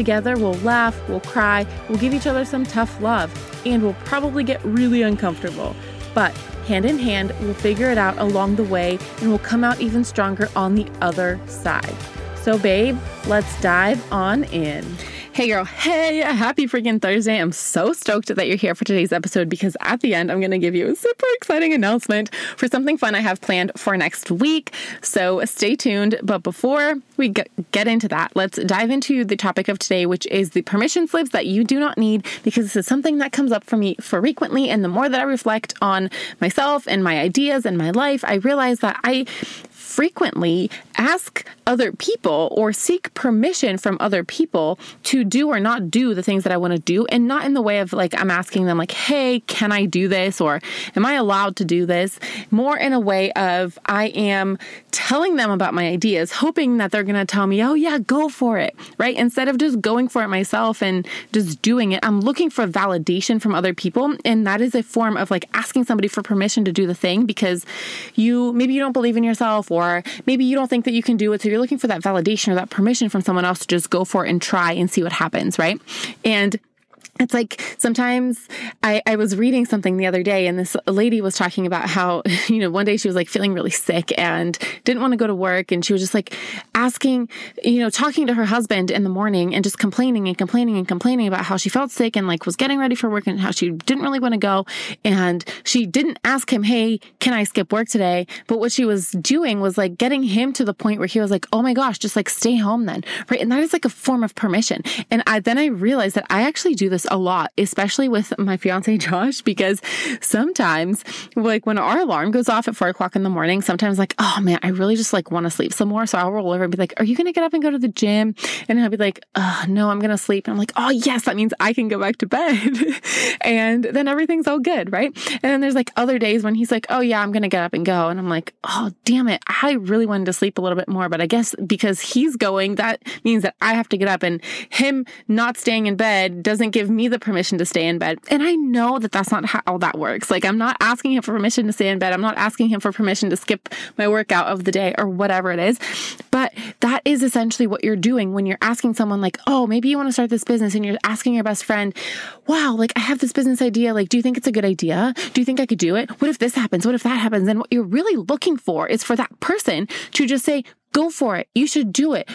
Together, we'll laugh, we'll cry, we'll give each other some tough love, and we'll probably get really uncomfortable. But hand in hand, we'll figure it out along the way and we'll come out even stronger on the other side. So, babe, let's dive on in. Hey, girl. Hey, happy freaking Thursday. I'm so stoked that you're here for today's episode because at the end, I'm going to give you a super exciting announcement for something fun I have planned for next week. So stay tuned. But before we get into that, let's dive into the topic of today, which is the permission slips that you do not need because this is something that comes up for me frequently. And the more that I reflect on myself and my ideas and my life, I realize that I frequently ask other people or seek permission from other people to do or not do the things that I want to do and not in the way of like I'm asking them like hey can I do this? or am I allowed to do this? More in a way of I am telling them about my ideas hoping that they're going to tell me oh yeah go for it right? Instead of just going for it myself and just doing it I'm looking for validation from other people and that is a form of like asking somebody for permission to do the thing because you maybe you don't believe in yourself or or maybe you don't think that you can do it. So you're looking for that validation or that permission from someone else to just go for it and try and see what happens, right? And it's like sometimes I, I was reading something the other day and this lady was talking about how, you know, one day she was like feeling really sick and didn't want to go to work. And she was just like asking, you know, talking to her husband in the morning and just complaining and complaining and complaining about how she felt sick and like was getting ready for work and how she didn't really want to go. And she didn't ask him, Hey, can I skip work today? But what she was doing was like getting him to the point where he was like, Oh my gosh, just like stay home then. Right. And that is like a form of permission. And I, then I realized that I actually do this a lot, especially with my fiance Josh, because sometimes, like when our alarm goes off at four o'clock in the morning, sometimes like, oh man, I really just like want to sleep some more. So I'll roll over and be like, are you going to get up and go to the gym? And he'll be like, oh, no, I'm going to sleep. And I'm like, oh, yes, that means I can go back to bed. and then everything's all good, right? And then there's like other days when he's like, oh, yeah, I'm going to get up and go. And I'm like, oh, damn it. I really wanted to sleep a little bit more. But I guess because he's going, that means that I have to get up and him not staying in bed doesn't give me me the permission to stay in bed. And I know that that's not how that works. Like, I'm not asking him for permission to stay in bed. I'm not asking him for permission to skip my workout of the day or whatever it is. But that is essentially what you're doing when you're asking someone, like, oh, maybe you want to start this business and you're asking your best friend, wow, like, I have this business idea. Like, do you think it's a good idea? Do you think I could do it? What if this happens? What if that happens? And what you're really looking for is for that person to just say, Go for it. You should do it.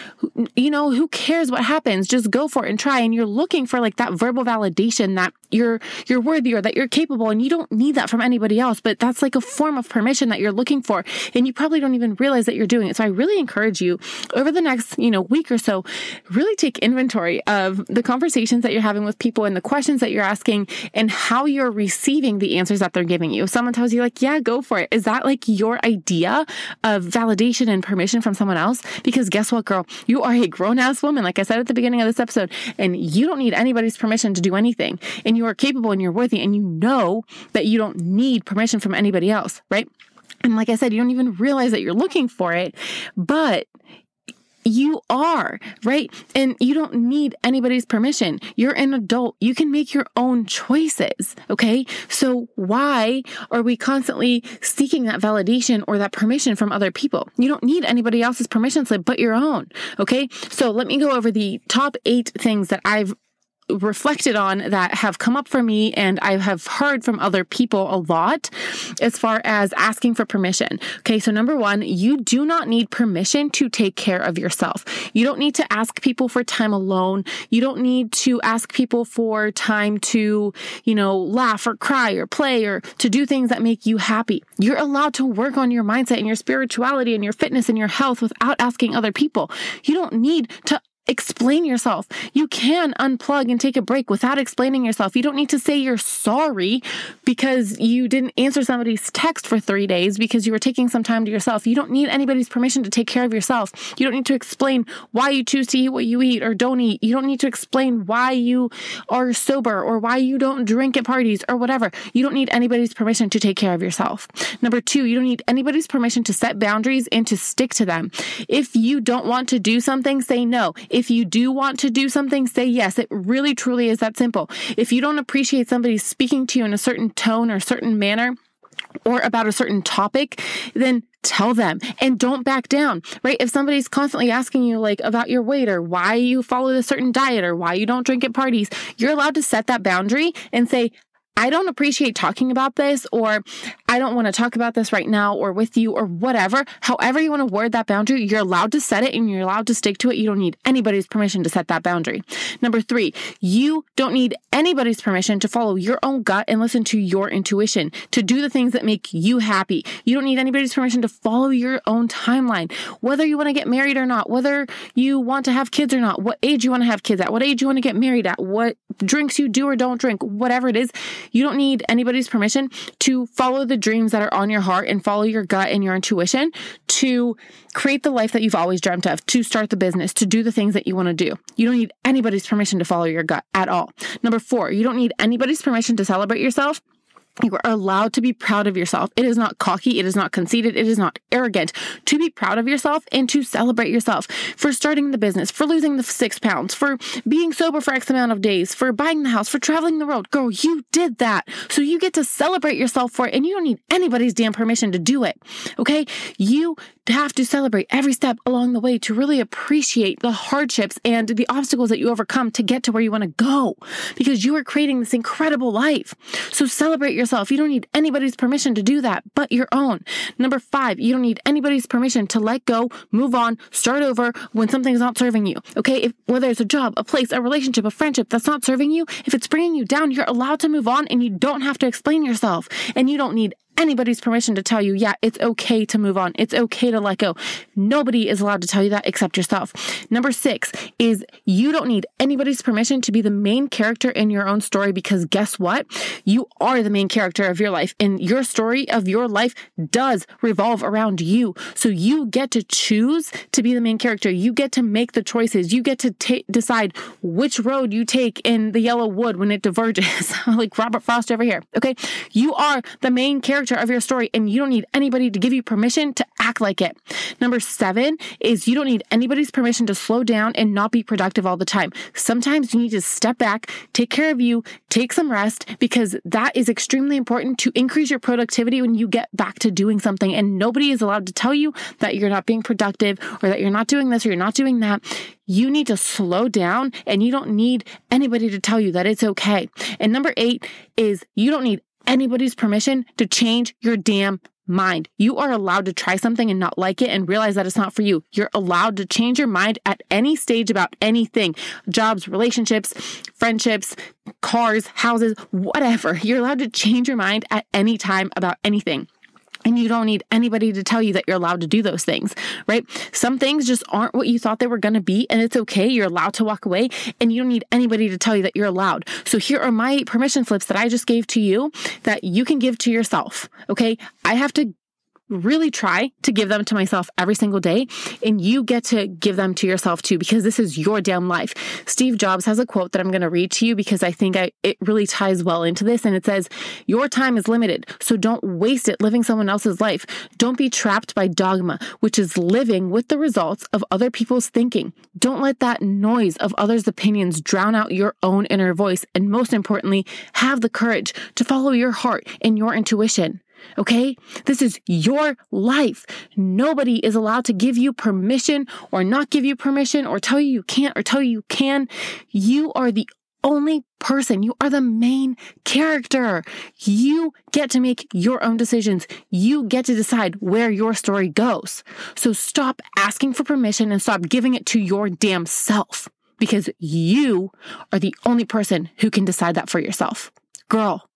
You know, who cares what happens? Just go for it and try. And you're looking for like that verbal validation that you're you're worthy or that you're capable and you don't need that from anybody else, but that's like a form of permission that you're looking for and you probably don't even realize that you're doing it. So I really encourage you over the next, you know, week or so, really take inventory of the conversations that you're having with people and the questions that you're asking and how you're receiving the answers that they're giving you. If someone tells you like, "Yeah, go for it. Is that like your idea of validation and permission from someone someone else because guess what, girl? You are a grown ass woman, like I said at the beginning of this episode, and you don't need anybody's permission to do anything. And you are capable and you're worthy, and you know that you don't need permission from anybody else, right? And like I said, you don't even realize that you're looking for it, but you are, right? And you don't need anybody's permission. You're an adult. You can make your own choices. Okay. So why are we constantly seeking that validation or that permission from other people? You don't need anybody else's permission slip but your own. Okay. So let me go over the top eight things that I've reflected on that have come up for me and I have heard from other people a lot as far as asking for permission. Okay, so number one, you do not need permission to take care of yourself. You don't need to ask people for time alone. You don't need to ask people for time to, you know, laugh or cry or play or to do things that make you happy. You're allowed to work on your mindset and your spirituality and your fitness and your health without asking other people. You don't need to explain yourself. You can unplug and take a break without explaining yourself. You don't need to say you're sorry because you didn't answer somebody's text for three days because you were taking some time to yourself. You don't need anybody's permission to take care of yourself. You don't need to explain why you choose to eat what you eat or don't eat. You don't need to explain why you are sober or why you don't drink at parties or whatever. You don't need anybody's permission to take care of yourself. Number two, you don't need anybody's permission to set boundaries and to stick to them. If you don't want to do something, say no. If you do want to do something, say yes. It really truly is that simple. If you don't appreciate somebody speaking to you in a certain tone or certain manner, or about a certain topic, then tell them and don't back down, right? If somebody's constantly asking you like about your weight or why you follow a certain diet or why you don't drink at parties, you're allowed to set that boundary and say, I don't appreciate talking about this, or I don't want to talk about this right now, or with you, or whatever. However, you want to word that boundary, you're allowed to set it and you're allowed to stick to it. You don't need anybody's permission to set that boundary. Number three, you don't need anybody's permission to follow your own gut and listen to your intuition, to do the things that make you happy. You don't need anybody's permission to follow your own timeline, whether you want to get married or not, whether you want to have kids or not, what age you want to have kids at, what age you want to get married at, what drinks you do or don't drink, whatever it is you don't need anybody's permission to follow the dreams that are on your heart and follow your gut and your intuition to create the life that you've always dreamt of, to start the business, to do the things that you want to do. You don't need anybody's permission to follow your gut at all. Number four, you don't need anybody's permission to celebrate yourself you are allowed to be proud of yourself. It is not cocky. It is not conceited. It is not arrogant to be proud of yourself and to celebrate yourself for starting the business, for losing the six pounds, for being sober for X amount of days, for buying the house, for traveling the world. Girl, you did that. So you get to celebrate yourself for it and you don't need anybody's damn permission to do it. Okay. You have to celebrate every step along the way to really appreciate the hardships and the obstacles that you overcome to get to where you want to go because you are creating this incredible life. So celebrate yourself. You don't need anybody's permission to do that but your own. Number five, you don't need anybody's permission to let go, move on, start over when something's not serving you. Okay. If, whether it's a job, a place, a relationship, a friendship that's not serving you, if it's bringing you down, you're allowed to move on and you don't have to explain yourself and you don't need anybody's permission to tell you, yeah, it's okay to move on. It's okay to let go. Nobody is allowed to tell you that except yourself. Number six is you don't need anybody's permission to be the main character in your own story because guess what? You are the main character of your life and your story of your life does revolve around you. So you get to choose to be the main character. You get to make the choices. You get to ta- decide which road you take in the yellow wood when it diverges, like Robert Frost over here. Okay. You are the main character of your story and you don't need anybody to give you permission to act like it. Number seven is you don't need anybody's permission to slow down and not be productive all the time. Sometimes you need to step back, take care of you, take some rest because that is extremely important to increase your productivity when you get back to doing something. And nobody is allowed to tell you that you're not being productive or that you're not doing this or you're not doing that you need to slow down and you don't need anybody to tell you that it's okay. And number eight is you don't need anybody's permission to change your damn mind. You are allowed to try something and not like it and realize that it's not for you. You're allowed to change your mind at any stage about anything jobs, relationships, friendships, cars, houses, whatever. You're allowed to change your mind at any time about anything. And you don't need anybody to tell you that you're allowed to do those things, right? Some things just aren't what you thought they were going to be, and it's okay. You're allowed to walk away, and you don't need anybody to tell you that you're allowed. So here are my permission slips that I just gave to you that you can give to yourself, okay? I have to really try to give them to myself every single day. And you get to give them to yourself too, because this is your damn life. Steve Jobs has a quote that I'm going to read to you because I think I, it really ties well into this. And it says, Your time is limited, so don't waste it living someone else's life. Don't be trapped by dogma, which is living with the results of other people's thinking. Don't let that noise of others' opinions drown out your own inner voice. And most importantly, have the courage to follow your heart and your intuition. Okay? This is your life. Nobody is allowed to give you permission or not give you permission or tell you you can't or tell you you can. You are the only person. You are the main character. You get to make your own decisions. You get to decide where your story goes. So stop asking for permission and stop giving it to your damn self because you are the only person who can decide that for yourself. Girl,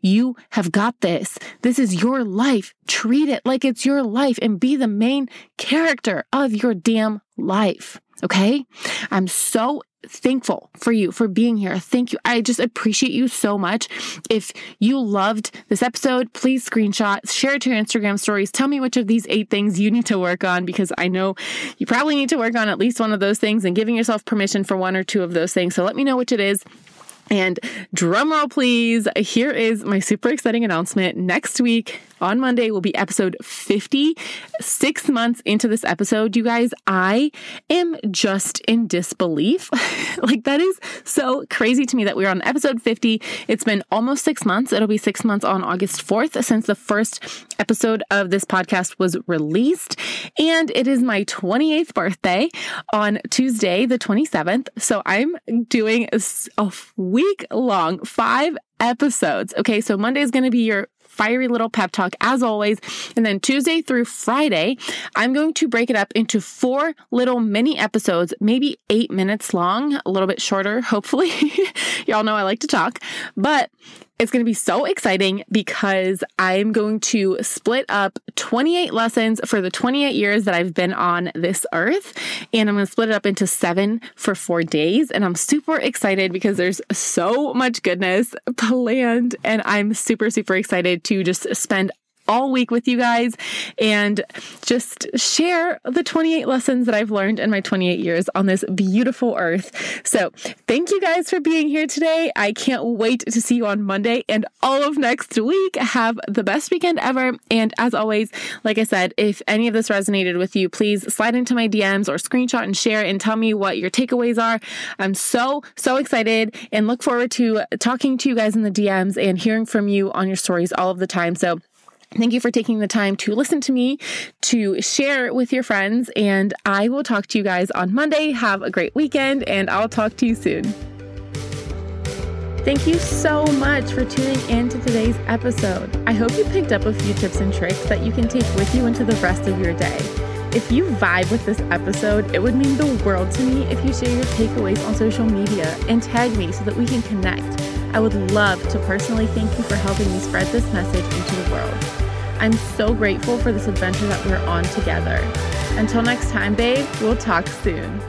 You have got this. This is your life. Treat it like it's your life and be the main character of your damn life. Okay. I'm so thankful for you for being here. Thank you. I just appreciate you so much. If you loved this episode, please screenshot, share it to your Instagram stories. Tell me which of these eight things you need to work on because I know you probably need to work on at least one of those things and giving yourself permission for one or two of those things. So let me know which it is. And drumroll, please. Here is my super exciting announcement. Next week, on Monday will be episode 50. Six months into this episode, you guys, I am just in disbelief. like, that is so crazy to me that we're on episode 50. It's been almost six months. It'll be six months on August 4th since the first episode of this podcast was released. And it is my 28th birthday on Tuesday, the 27th. So I'm doing a, week long, five episodes. Okay, so Monday is going to be your fiery little pep talk as always. And then Tuesday through Friday, I'm going to break it up into four little mini episodes, maybe eight minutes long, a little bit shorter, hopefully. Y'all know I like to talk, but it's going to be so exciting because I'm going to split up 28 lessons for the 28 years that I've been on this earth. And I'm going to split it up into seven for four days. And I'm super excited because there's so much goodness planned. And I'm super, super excited to just spend all week with you guys and just share the 28 lessons that I've learned in my 28 years on this beautiful earth. So, thank you guys for being here today. I can't wait to see you on Monday and all of next week. Have the best weekend ever. And as always, like I said, if any of this resonated with you, please slide into my DMs or screenshot and share and tell me what your takeaways are. I'm so, so excited and look forward to talking to you guys in the DMs and hearing from you on your stories all of the time. So, Thank you for taking the time to listen to me, to share with your friends, and I will talk to you guys on Monday. Have a great weekend, and I'll talk to you soon. Thank you so much for tuning in to today's episode. I hope you picked up a few tips and tricks that you can take with you into the rest of your day. If you vibe with this episode, it would mean the world to me if you share your takeaways on social media and tag me so that we can connect. I would love to personally thank you for helping me spread this message into the world. I'm so grateful for this adventure that we're on together. Until next time, babe, we'll talk soon.